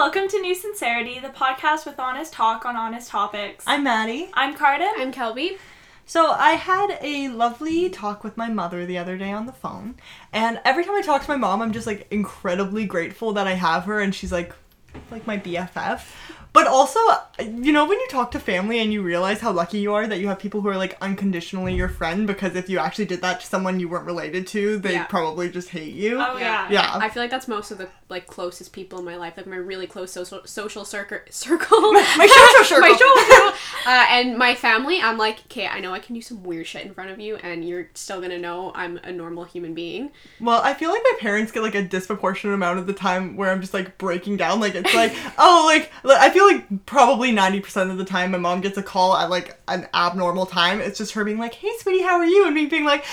welcome to New Sincerity, the podcast with honest talk on honest topics. I'm Maddie. I'm Carden. I'm Kelby. So I had a lovely talk with my mother the other day on the phone, and every time I talk to my mom, I'm just like incredibly grateful that I have her, and she's like, like my BFF. But also, you know, when you talk to family and you realize how lucky you are that you have people who are like unconditionally your friend, because if you actually did that to someone you weren't related to, they'd Yeah. probably just hate you. Oh yeah. Yeah. I feel like that's most of the like closest people in my life, like my really close social social circle circle. My social circle. my social circle. Uh, and my family, I'm like, okay, I know I can do some weird shit in front of you, and you're still gonna know I'm a normal human being. Well, I feel like my parents get like a disproportionate amount of the time where I'm just like breaking down. Like it's like, oh, like I feel like probably ninety percent of the time my mom gets a call at like an abnormal time. It's just her being like, "Hey, sweetie, how are you?" and me being like,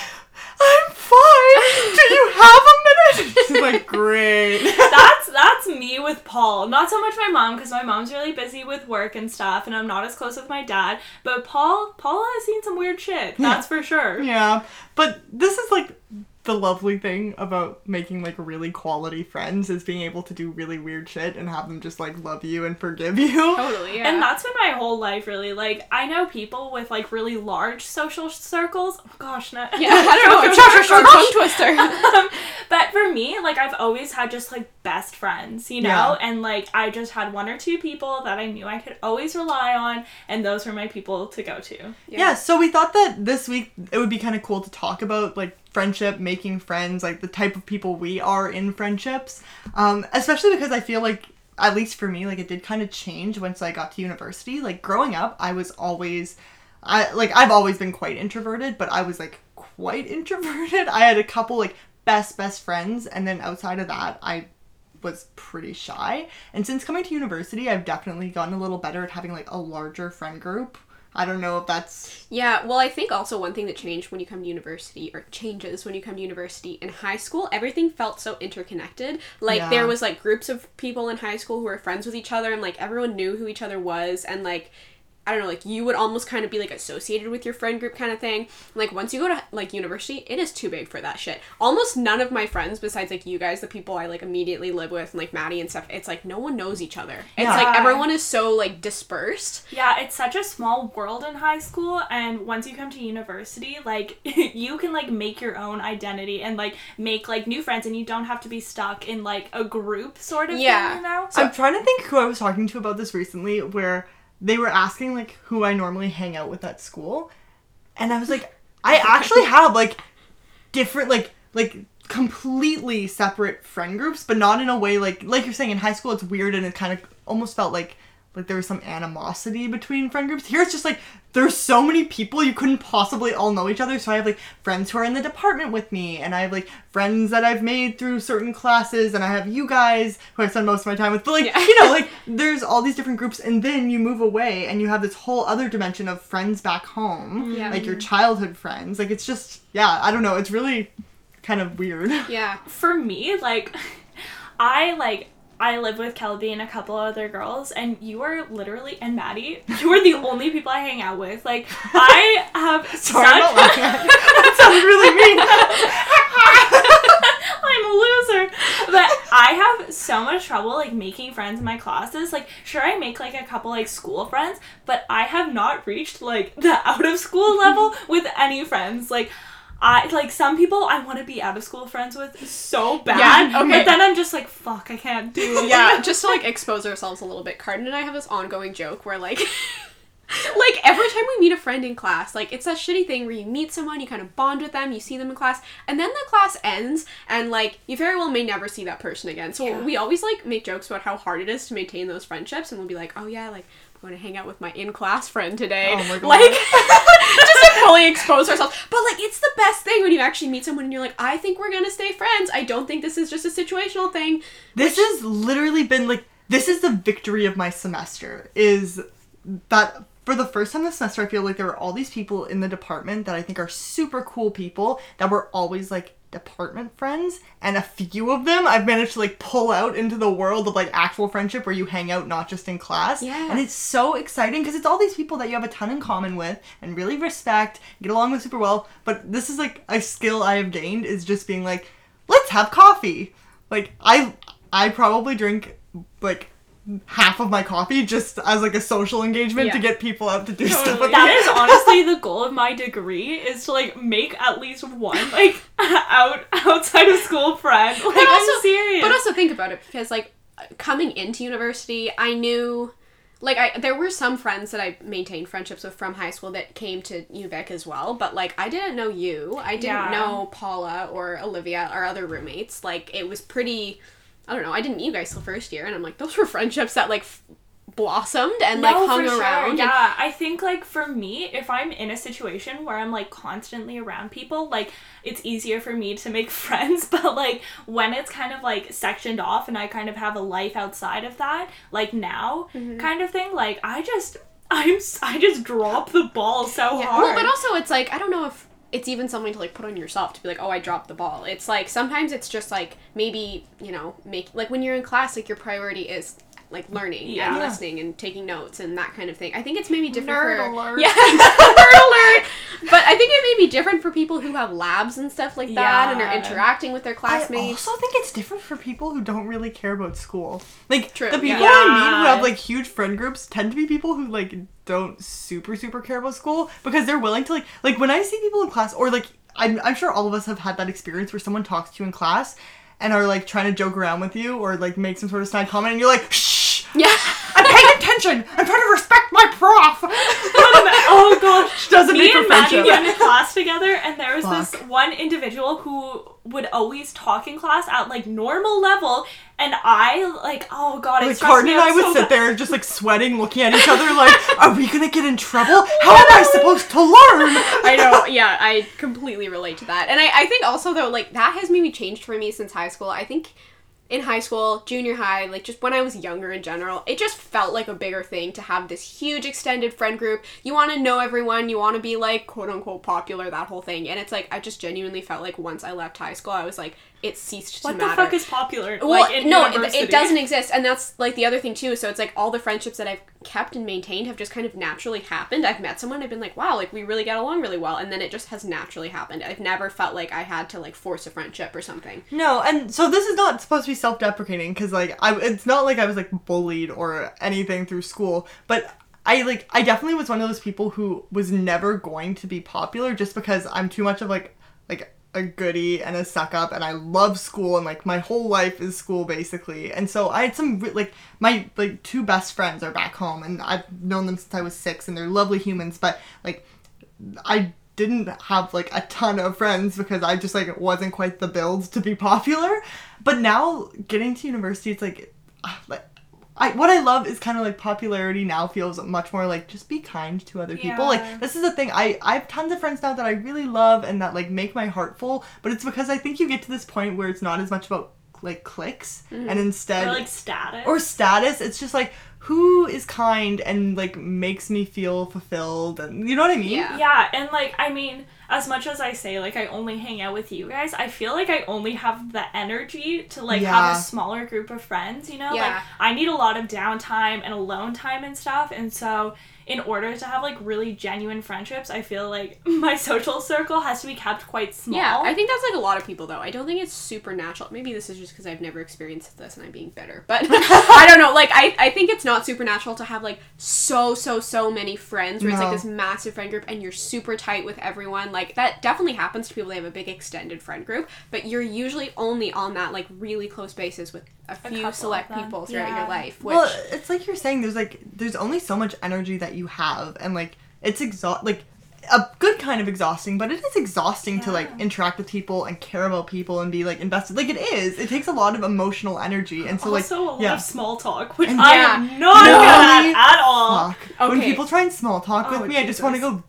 "I'm fine. Do you have a minute?" She's like, "Great." that's that's me with Paul. Not so much my mom because my mom's really busy with work and stuff, and I'm not as close with my dad. But Paul, Paul has seen some weird shit. That's for sure. yeah, but this is like the lovely thing about making like really quality friends is being able to do really weird shit and have them just like love you and forgive you. Totally, yeah. And that's been my whole life, really. Like, I know people with like really large social circles. Oh, gosh, no. yeah, I don't know. It's Sure, sure, a sure. tongue twister. um, but for me, like I've always had just like best friends, you know, Yeah. and like I just had one or two people that I knew I could always rely on, and those were my people to go to. Yeah. so we thought that this week it would be kind of cool to talk about like friendship, making friends, like the type of people we are in friendships. Um, especially because I feel like, at least for me, like it did kind of change once I got to university. Like growing up, I was always, I like I've always been quite introverted, but I was like quite introverted. I had a couple like best best friends, and then outside of that, I was pretty shy. And since coming to university, I've definitely gotten a little better at having like a larger friend group. I don't know if that's Yeah, well, I think also one thing that changed when you come to university, or changes when you come to university in high school, everything felt so interconnected. Like, Yeah. there was, like, groups of people in high school who were friends with each other, and, like, everyone knew who each other was, and, like, I don't know, like, you would almost kind of be, like, associated with your friend group kind of thing. Like, once you go to, like, university, it is too big for that shit. Almost none of my friends, besides, like, you guys, the people I, like, immediately live with, and, like, Maddie and stuff, it's, like, no one knows each other. It's, Yeah. like, everyone is so, like, dispersed. Yeah, it's such a small world in high school, and once you come to university, like you can like make your own identity and like make like new friends, and you don't have to be stuck in like a group sort of Yeah. thing, you know. So I'm trying to think who I was talking to about this recently, where they were asking like who I normally hang out with at school, and I was like, I actually have like different like like completely separate friend groups, but not in a way like like you're saying in high school it's weird and it kind of almost felt like like there was some animosity between friend groups. Here it's just like there's so many people you couldn't possibly all know each other. So I have like friends who are in the department with me, and I have like friends that I've made through certain classes, and I have you guys who I spend most of my time with. But like Yeah. you know, like there's all these different groups, and then you move away, and you have this whole other dimension of friends back home, Yeah. like your childhood friends. Like it's just yeah, I don't know. It's really kind of weird. Yeah. for me, like, I like I live with Kelby and a couple other girls, and you are literally and Maddie. You are the only people I hang out with. Like, I have Sorry, such. that sounds really mean. I'm a loser. But I have so much trouble like making friends in my classes. Like, sure, I make like a couple like school friends, but I have not reached like the out of school level with any friends. Like, I like some people I want to be out of school friends with so bad. Yeah, okay. But then I'm just like, fuck, I can't do it. yeah, just to like expose ourselves a little bit, Carden and I have this ongoing joke where like like every time we meet a friend in class, like it's that shitty thing where you meet someone, you kind of bond with them, you see them in class, and then the class ends and like you very well may never see that person again. So Yeah. we always like make jokes about how hard it is to maintain those friendships and we'll be like, "Oh yeah, like I'm going to hang out with my in-class friend today." Oh my God. Like just to fully expose ourselves. But like it's the best thing when you actually meet someone and you're like, "I think we're going to stay friends. I don't think this is just a situational thing." This has literally been like this is the victory of my semester is that for the first time this semester I feel like there were all these people in the department that I think are super cool people that were always like department friends and a few of them I've managed to like pull out into the world of like actual friendship where you hang out not just in class. Yeah. And it's so exciting because it's all these people that you have a ton in common with and really respect, get along with super well. But this is like a skill I have gained is just being like, let's have coffee. Like I I probably drink like half of my coffee just as like a social engagement to get people out to do stuff Totally. with That me. is honestly the goal of my degree is to like make at least one like out outside of school friend. Like But also, I'm serious. but also think about it because like coming into university, I knew like I there were some friends that I maintained friendships with from high school that came to UVic as well, but like I didn't know you. I didn't Yeah. know Paula or Olivia or other roommates. Like it was pretty I don't know, I didn't meet you guys till first year and I'm like those were friendships that like f- blossomed and like No, hung for sure. around. and- Yeah, I think like for me, if I'm in a situation where I'm like constantly around people, like it's easier for me to make friends. But like when it's kind of like sectioned off and I kind of have a life outside of that, like now Mm-hmm. kind of thing, like I just I'm I just drop the ball so Yeah. hard. Well, but also it's like I don't know if it's even something to like put on yourself to be like, oh, I dropped the ball. It's like sometimes it's just like maybe you know make like when you're in class, like your priority is like learning Yeah. and listening and taking notes and that kind of thing. I think it's maybe different Nerd for alert. yeah, nerd alert. But I think it may be different for people who have labs and stuff like that and are interacting with their classmates. I also think it's different for people who don't really care about school. Like True, the people yeah. I meet who have like huge friend groups tend to be people who like don't super super care about school because they're willing to like like when I see people in class or like I'm I'm sure all of us have had that experience where someone talks to you in class and are like trying to joke around with you or like make some sort of snide comment and you're like shh yeah. I'm paying attention I'm trying to respect my prof oh gosh. doesn't Me make for and Maddie friendship were in a class together, and there was this one individual who would always talk in class at like normal level, and I like, oh god, it Like stressed Carden and I would so sit bad. there just like sweating, looking at each other like, are we gonna get in trouble? How am I supposed to learn? I know, yeah, I completely relate to that. And I, I think also though, like that has maybe changed for me since high school. I think in high school, junior high, like just when I was younger in general, it just felt like a bigger thing to have this huge extended friend group. You want to know everyone, you want to be like quote unquote popular, that whole thing. And it's like I just genuinely felt like once I left high school, I was like it ceased to matter. What the fuck is popular? Well, like in no, it, it doesn't exist, and that's like the other thing too. So it's like all the friendships that I've kept and maintained have just kind of naturally happened. I've met someone, I've been like, wow, like we really get along really well, and then it just has naturally happened. I've never felt like I had to like force a friendship or something. No, and so this is not supposed to be self-deprecating because like I, it's not like I was like bullied or anything through school, but I like I definitely was one of those people who was never going to be popular just because I'm too much of like like a goody and a suck up and I love school and like my whole life is school basically. And so I had some re- like my like two best friends are back home and I've known them since I was 6 and they're lovely humans, but like I didn't have like a ton of friends because I just like wasn't quite the build to be popular. But now getting to university, it's like, ah, like I what I love is kind of like popularity now feels much more like just be kind to other people. Yeah. Like this is the thing. I I have tons of friends now that I really love and that like make my heart full. But it's because I think you get to this point where it's not as much about like cliques mm. and instead Or like status. or status. It's just like who is kind and like makes me feel fulfilled and you know what I mean? Yeah. Yeah, and like I mean, as much as I say like I only hang out with you guys, I feel like I only have the energy to like Yeah. have a smaller group of friends, you know? Yeah. Like I need a lot of downtime and alone time and stuff, and so in order to have like really genuine friendships, I feel like my social circle has to be kept quite small. Yeah, I think that's like a lot of people though. I don't think it's supernatural. Maybe this is just because I've never experienced this and I'm being bitter. But I don't know. Like I, I think it's not supernatural to have like so so so many friends where it's like this massive friend group and you're super tight with everyone. Like that definitely happens to people. They have a big extended friend group, but you're usually only on that like really close basis with a few couple select people throughout Yeah. your life. Which well, it's like you're saying. There's like there's only so much energy that you have, and like it's exhaust like a good kind of exhausting, but it is exhausting to like interact with people and care about people and be like invested. Like it is. It takes a lot of emotional energy, and so like also a lot yeah. of small talk, which And- I Yeah. am not No. good at at all. Fuck. When people try and small talk Oh, with me, I just want to go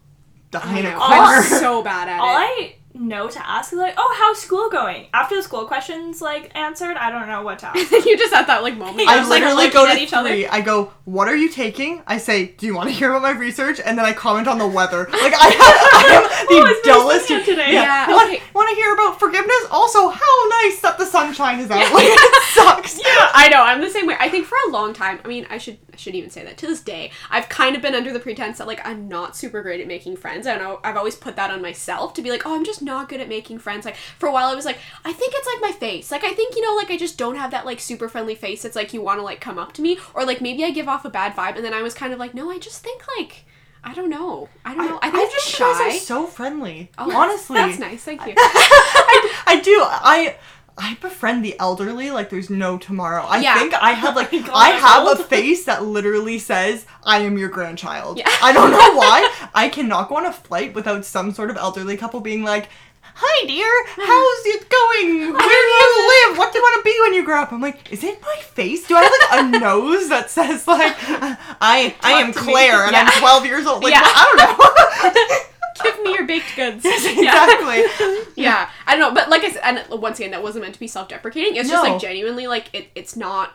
die I in a corner. I'm so bad at All it. I know to ask like, oh, how's school going? After the school questions like answered, I don't know what to ask. you just at that like moment. I just, literally looking go to each other. three. I go, "What are you taking?" I say, "Do you want to hear about my research?" And then I comment on the weather. Like I, I am the dullest. today. Yeah, Want, okay. want to hear about forgiveness? Also, how nice that the sunshine is out. Like it sucks. I know. I'm the same way. I think for a long time. I mean, I should I shouldn't even say that to this day, I've kind of been under the pretense that like I'm not super great at making friends. I don't know. I've always put that on myself to be like, oh, I'm just not good at making friends. Like for a while I was like, I think it's like my face. Like I think, you know, like I just don't have that like super friendly face It's like you want to like come up to me or like maybe I give off a bad vibe and then I was kind of like, no, I just think like I don't know. I don't know. I, think I'm just guys shy. are so friendly. Oh, Honestly, That's nice. Thank you. I, I do. I I befriend the elderly like there's no tomorrow. I Yeah. think I have like oh my God, I have old. a face that literally says I am your grandchild. Yeah. I don't know why. I cannot go on a flight without some sort of elderly couple being like, "Hi dear, how's it going? Where do you live? What do you want to be when you grow up?" I'm like, "Is it my face? Do I have like a nose that says like I I am. Claire and Yeah. I'm 12 years old?" Like Yeah. what? I don't know. Give me your baked goods. exactly. yeah i don't know but like i said and once again that wasn't meant to be self-deprecating it's just like genuinely like it, it's not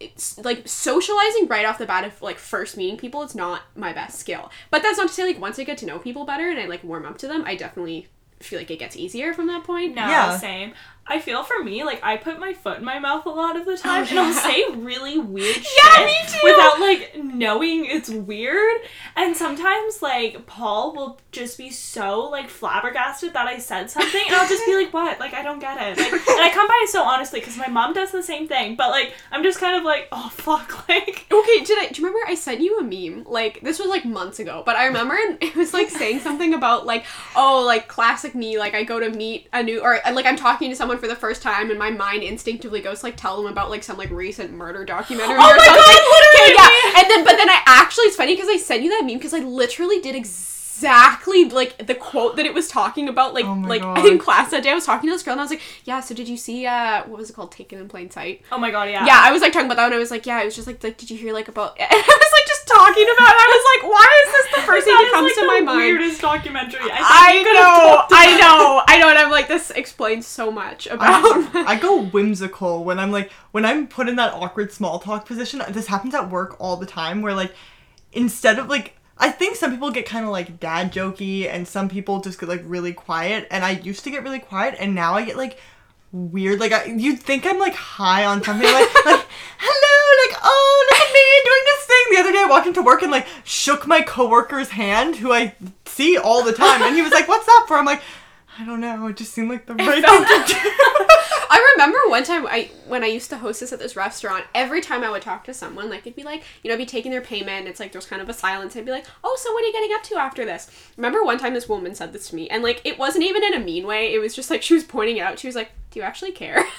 it's like socializing right off the bat of like first meeting people it's not my best skill but that's not to say like once i get to know people better and i like warm up to them i definitely feel like it gets easier from that point No, Yeah. same. I feel for me, like I put my foot in my mouth a lot of the time, Oh, and I'll say really weird Yeah, shit me too. without like knowing it's weird. And sometimes like Paul will just be so like flabbergasted that I said something, and I'll just be like, "What? Like I don't get it." Like, and I come by it so honestly because my mom does the same thing, but like I'm just kind of like, "Oh fuck!" Like Okay, did I? Do you remember I sent you a meme? Like this was like months ago, but I remember it was like saying something about like, oh, like classic me. Like I go to meet a new or like I'm talking to someone for the first time, and my mind instinctively goes like tell them about like some like recent murder documentary. Oh or my something. God, literally Okay, yeah, and then but then I actually it's funny because I sent you that meme because I literally did exactly like the quote that it was talking about like Oh my like God. in class that day I was talking to this girl and I was like yeah so did you see uh what was it called taken in plain sight oh my god, yeah. yeah, I was like talking about that, and I was like, yeah, I was just like, like, did you hear like about? And I was like just talking about. it. I was like, why is this the first thing That that is, comes like, to the my mind? Weirdest documentary. I, I know, I know, I know, and I'm like, this explains so much I, about. I go whimsical when I'm like when I'm put in that awkward small talk position. This happens at work all the time where like instead of like I think some people get kind of like dad jokey and some people just get like really quiet and I used to get really quiet and now I get like weird like I, you'd think I'm like high on something like like hello like oh look at me doing this thing the other day I walked into work and like shook my coworker's hand who I see all the time and he was like what's up?" for I'm like I don't know it just seemed like the right thing to do I remember one time I when I used to host this at this restaurant, every time I would talk to someone, like it'd be like, you know, I'd be taking their payment, and it's like there's kind of a silence. I'd be like, oh, so what are you getting up to after this? Remember one time this woman said this to me, and like it wasn't even in a mean way. It was just like she was pointing it out. She was like, do you actually care?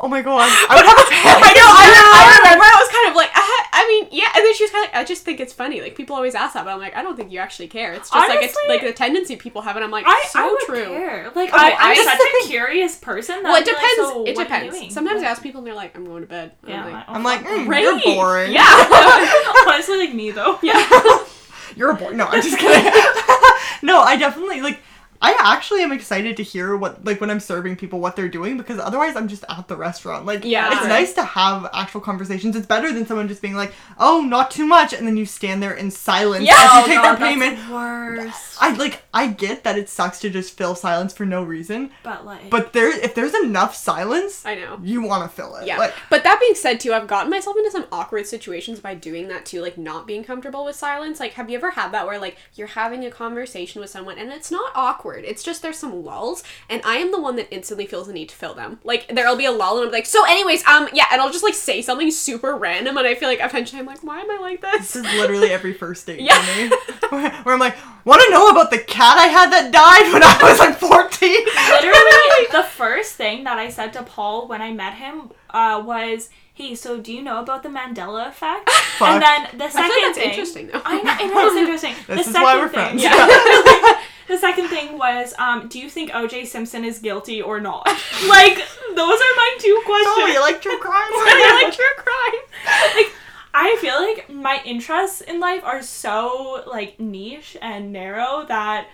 Oh my god. I would have a panic. I know. I, I remember. I was kind of like, uh, I mean, yeah. And then she was kind of like, I just think it's funny. Like people always ask that, but I'm like, I don't think you actually care. It's just like it's like the tendency people have, and I'm like, I, so I would true. care. Like Okay, I, I'm I- such a thing. curious person. That Well, it I'd be like, depends. so it what are you depends. doing? Sometimes I ask people, and they're like, I'm going to bed. Yeah, I'm like, oh, I'm like, mm, Great. you're boring. yeah. honestly, like me though. yeah. You're a boy. No, I'm just kidding. no, I definitely like. I actually am excited to hear what like when I'm serving people what they're doing because otherwise I'm just at the restaurant. Like Yeah, it's right. nice to have actual conversations. It's better than someone just being like, "Oh, not too much," and then you stand there in silence Yeah. as you Oh, take God, their that's payment. Worse. I like I get that it sucks to just fill silence for no reason, But like, but there if there's enough silence, I know. you want to fill it. Yeah. Like, but that being said, too, I've gotten myself into some awkward situations by doing that too, like not being comfortable with silence. Like, have you ever had that where like you're having a conversation with someone and it's not awkward? It's just there's some lulls, and I am the one that instantly feels the need to fill them. Like there'll be a lull, and I'm like, so anyways, um, yeah, and I'll just like say something super random, and I feel like eventually I'm like, why am I like This this? is literally every first date Yeah. for me. Where, where I'm like, want to know about the cat I had that died when I was like 14? literally, the first thing that I said to Paul when I met him uh, was, "Hey, so do you know about the Mandela effect?" Fuck. And then the second feel like that's thing, interesting though. I know it is interesting. This the is why second we're thing- friends. Yeah. The second thing was, um, do you think O.J. Simpson is guilty or not? like, those are my two questions. Oh, you like true crime? I like true crime. Like, I feel like my interests in life are so like niche and narrow that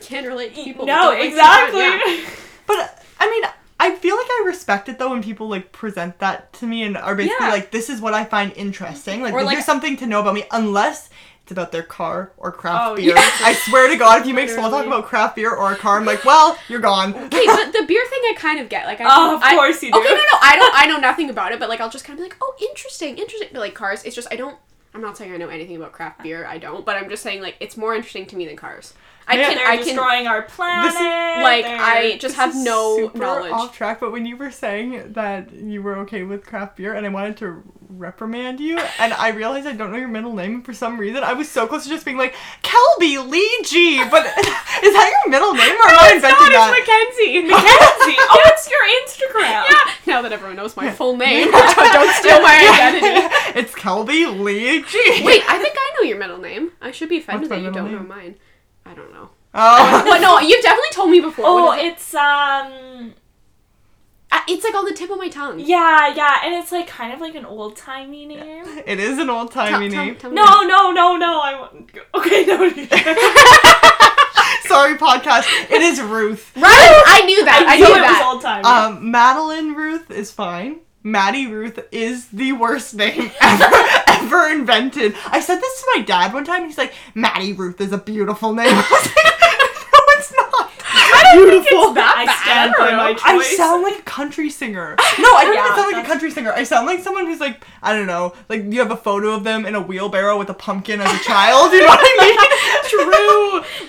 Can't relate to people. that no, don't like true exactly. yeah. But I mean, I feel like I respect it though when people like present that to me and are basically Yeah. like, "This is what I find interesting." Like, Or, like- here's something to know about me, unless it's about their car or craft Oh, beer. yeah. I swear to God, if you make small talk about craft beer or a car, I'm like, "Well, you're gone." Okay, but the beer thing I kind of get. Like, I Oh, of I- course you do. Okay, no, no, I don't. I know nothing about it, but like, I'll just kind of be like, oh, interesting, interesting. But like cars, it's just I don't. I'm not saying I know anything about craft beer. I don't, but I'm just saying like it's more interesting to me than cars. I Yeah, can They're I can destroying our planet. like they're- I just have is no knowledge. Off track, but when you were saying that you were okay with craft beer, and I wanted to reprimand you, and I realized I don't know your middle name for some reason, I was so close to just being like Kelby Lee G. But is that your middle name, or am I it's inventing that? it's Mackenzie. Mackenzie. oh, it's your Instagram. yeah. Now that everyone knows my full name, don't steal my identity. it's Kelby Lee G. Wait, I think I know your middle name. I should be offended What's that you don't know mine. I don't know. Oh. But no, you've definitely told me before. Oh, it? it's um. Uh, it's like on the tip of my tongue. Yeah, yeah, and it's like kind of like an old timey name. It is an old timey tell- name. tell me No, no, no, no. I want. Okay, no. Sorry, podcast. It is Ruth. Right? I knew that. I, knew knew it was that. old timey. Um, Madeline Ruth is fine. Maddie Ruth is the worst name ever, ever invented. I said this to my dad one time. He's like, Maddie Ruth is a beautiful name. I was like, no, it's not. beautiful. I stand by my choice. I sound like a country singer. No, I don't Yeah, even sound like a country singer. I sound like someone who's like, I don't know, like you have a photo of them in a wheelbarrow with a pumpkin as a child. You know what I mean?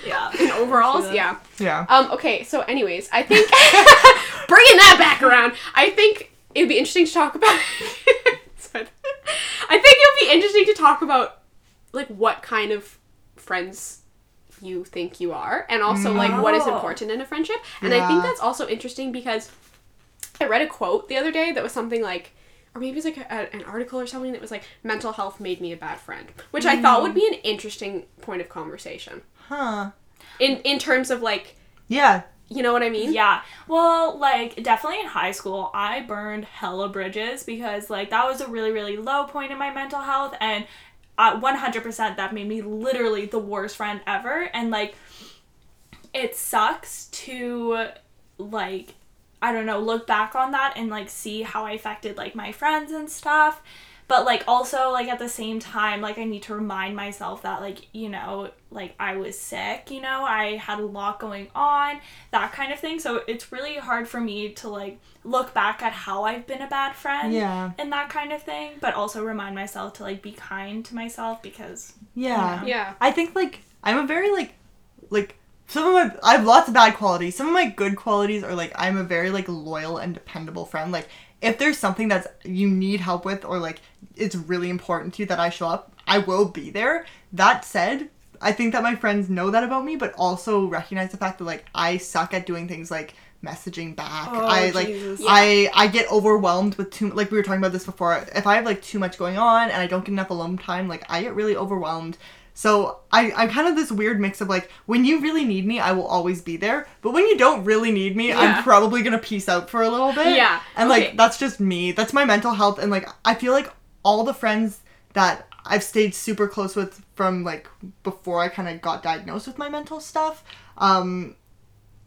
True. Yeah. In overalls, yeah. Yeah. Um. Okay. So, anyways, I think bringing that back around, I think it would be interesting to talk about. I think it would be interesting to talk about like what kind of friends you think you are, and also like what is important in a friendship. And I think that's also interesting because I read a quote the other day that was something like. Or maybe it was like a, an article or something that was like mental health made me a bad friend, which I thought would be an interesting point of conversation Huh. in in terms of like Yeah. you know what I mean? Yeah. Well, like definitely in high school, I burned hella bridges because like that was a really really low point in my mental health and uh, 100% that made me literally the worst friend ever and like it sucks to like I don't know, look back on that and like see how I affected like my friends and stuff. But like also like at the same time, like I need to remind myself that like, you know, like I was sick, you know, I had a lot going on, that kind of thing. So it's really hard for me to like look back at how I've been a bad friend Yeah. and that kind of thing, but also remind myself to like be kind to myself because Yeah. Yeah. I think like I'm a very like like some of my I have lots of bad qualities. Some of my good qualities are like I'm a very like loyal and dependable friend. Like if there's something that's you need help with or like it's really important to you that I show up, I will be there. That said, I think that my friends know that about me, but also recognize the fact that like I suck at doing things like messaging back. Oh, I like Jesus. I I get overwhelmed with too like we were talking about this before. If I have like too much going on and I don't get enough alone time, like I get really overwhelmed. So I I'm kind of this weird mix of like when you really need me, I will always be there. But when you don't really need me, Yeah. I'm probably gonna peace out for a little bit. Yeah, And okay. like that's just me. That's my mental health and like I feel like all the friends that I've stayed super close with from like before I kind of got diagnosed with my mental stuff um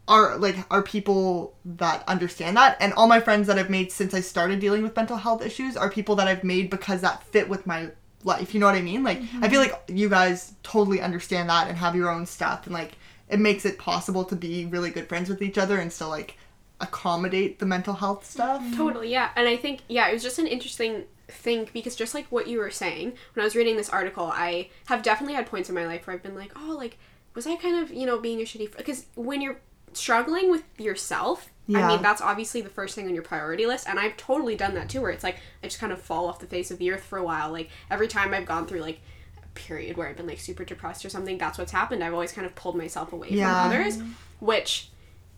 are like are people that understand that and all my friends that I've made since I started dealing with mental health issues are people that I've made because that fit with my life you know what I mean? Like I feel mm-hmm. like you guys totally understand that and have your own stuff and like it makes it possible to be really good friends with each other and still like accommodate the mental health stuff. Mm-hmm. Totally, yeah. And I think, yeah, it was just an interesting thing because just like what you were saying, when I was reading this article, I have definitely had points in my life where I've been like, oh, like, was I kind of, you know, being a shitty Because when you're struggling with yourself, I mean, that's obviously the first thing on your priority list. And I've totally done that too, where it's like, I just kind of fall off the face of the earth for a while. Like, every time I've gone through, like, a period where I've been, like, super depressed or something, that's what's happened. I've always kind of pulled myself away Yeah. from others, which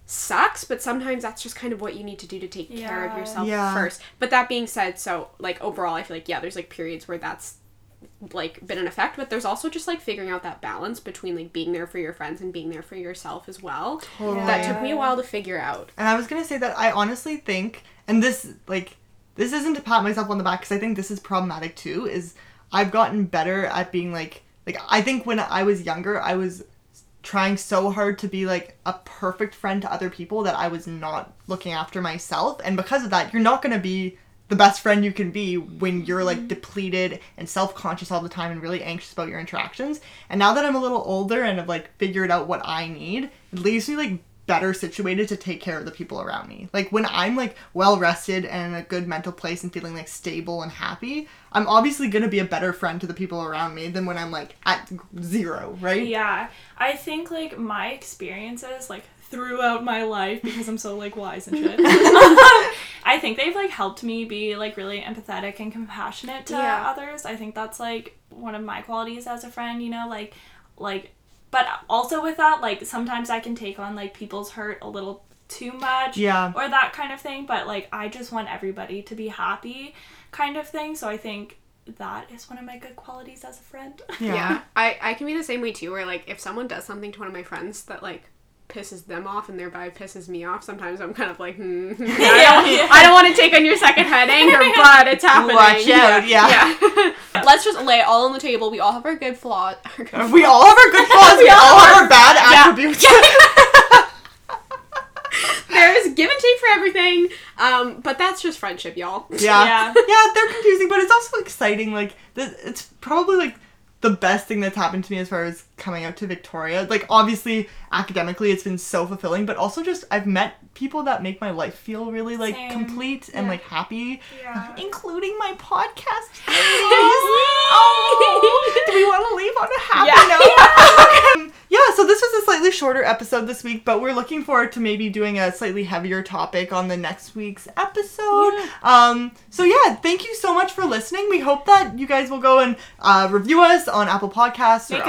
sucks, but sometimes that's just kind of what you need to do to take care of yourself Yeah. first. But that being said, so like overall, I feel like yeah, there's like periods where that's like been an effect, but there's also just like figuring out that balance between like being there for your friends and being there for yourself as well. Totally. That took me a while to figure out. And I was gonna say that I honestly think, and this like, this isn't to pat myself on the back because I think this is problematic too. Is I've gotten better at being like, like I think when I was younger, I was trying so hard to be like a perfect friend to other people that I was not looking after myself, and because of that, you're not gonna be the best friend you can be when you're like depleted and self-conscious all the time and really anxious about your interactions. And now that I'm a little older and have like figured out what I need, it leaves me like better situated to take care of the people around me. Like when I'm like well rested and in a good mental place and feeling like stable and happy, I'm obviously gonna be a better friend to the people around me than when I'm like at zero, right? Yeah, I think like my experiences like throughout my life because I'm so like wise and shit. I think they've like helped me be like really empathetic and compassionate to Yeah. others. I think that's like one of my qualities as a friend, you know, like like but also with that like sometimes I can take on like people's hurt a little too much Yeah. or that kind of thing, but like I just want everybody to be happy kind of thing. So I think that is one of my good qualities as a friend. Yeah. I, I can be the same way too, where like if someone does something to one of my friends that like pisses them off and thereby pisses me off, sometimes I'm kind of like, hmm, I, don't, Yeah. I don't want to take on your second head anger, but it's happening. Watch out, yeah. yeah. Let's just lay it all on the table. We all have our good flaws. Our good We all have our good flaws. we, all have our bad attributes. There's give and take for everything, um, but that's just friendship, y'all. Yeah. Yeah. yeah. they're confusing, but it's also exciting. Like, it's probably like the best thing that's happened to me as far as coming out to Victoria. Like, obviously, academically, it's been so fulfilling, but also just I've met people that make my life feel really like Same. complete and Yeah. like happy, Yeah. including my podcast. oh, do we want to leave on a happy Yeah. note? Yeah, so this was a slightly shorter episode this week, but we're looking forward to maybe doing a slightly heavier topic on the next week's episode. Yeah. Um, so yeah, thank you so much for listening. We hope that you guys will go and uh, review us on Apple Podcasts or Make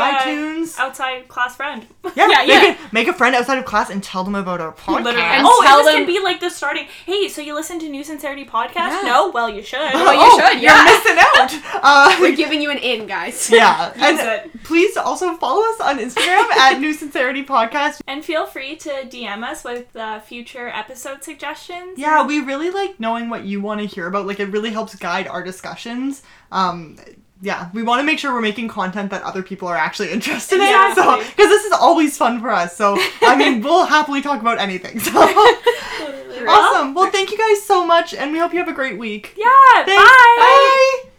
a iTunes. outside class friend. Yeah, Yeah, make, yeah. A, make a friend outside of class and tell them about our podcast. Literally. And oh, tell this them- can be like the starting. Hey, so you listen to New Sincerity podcast? Yeah. No, well you should. Well, you should, You're yeah. missing out. Uh, We're giving you an in, guys. yeah, Use and please also follow us on Instagram at New Sincerity Podcast. And feel free to DM us with uh, future episode suggestions. Yeah, we really like knowing what you want to hear about. Like, it really helps guide our discussions. Um, yeah, we want to make sure we're making content that other people are actually interested in. So, because this is always fun for us. So, I mean, we'll happily talk about anything. So, awesome. Well, thank you guys so much, and we hope you have a great week. Yeah. Thanks. Bye. Bye.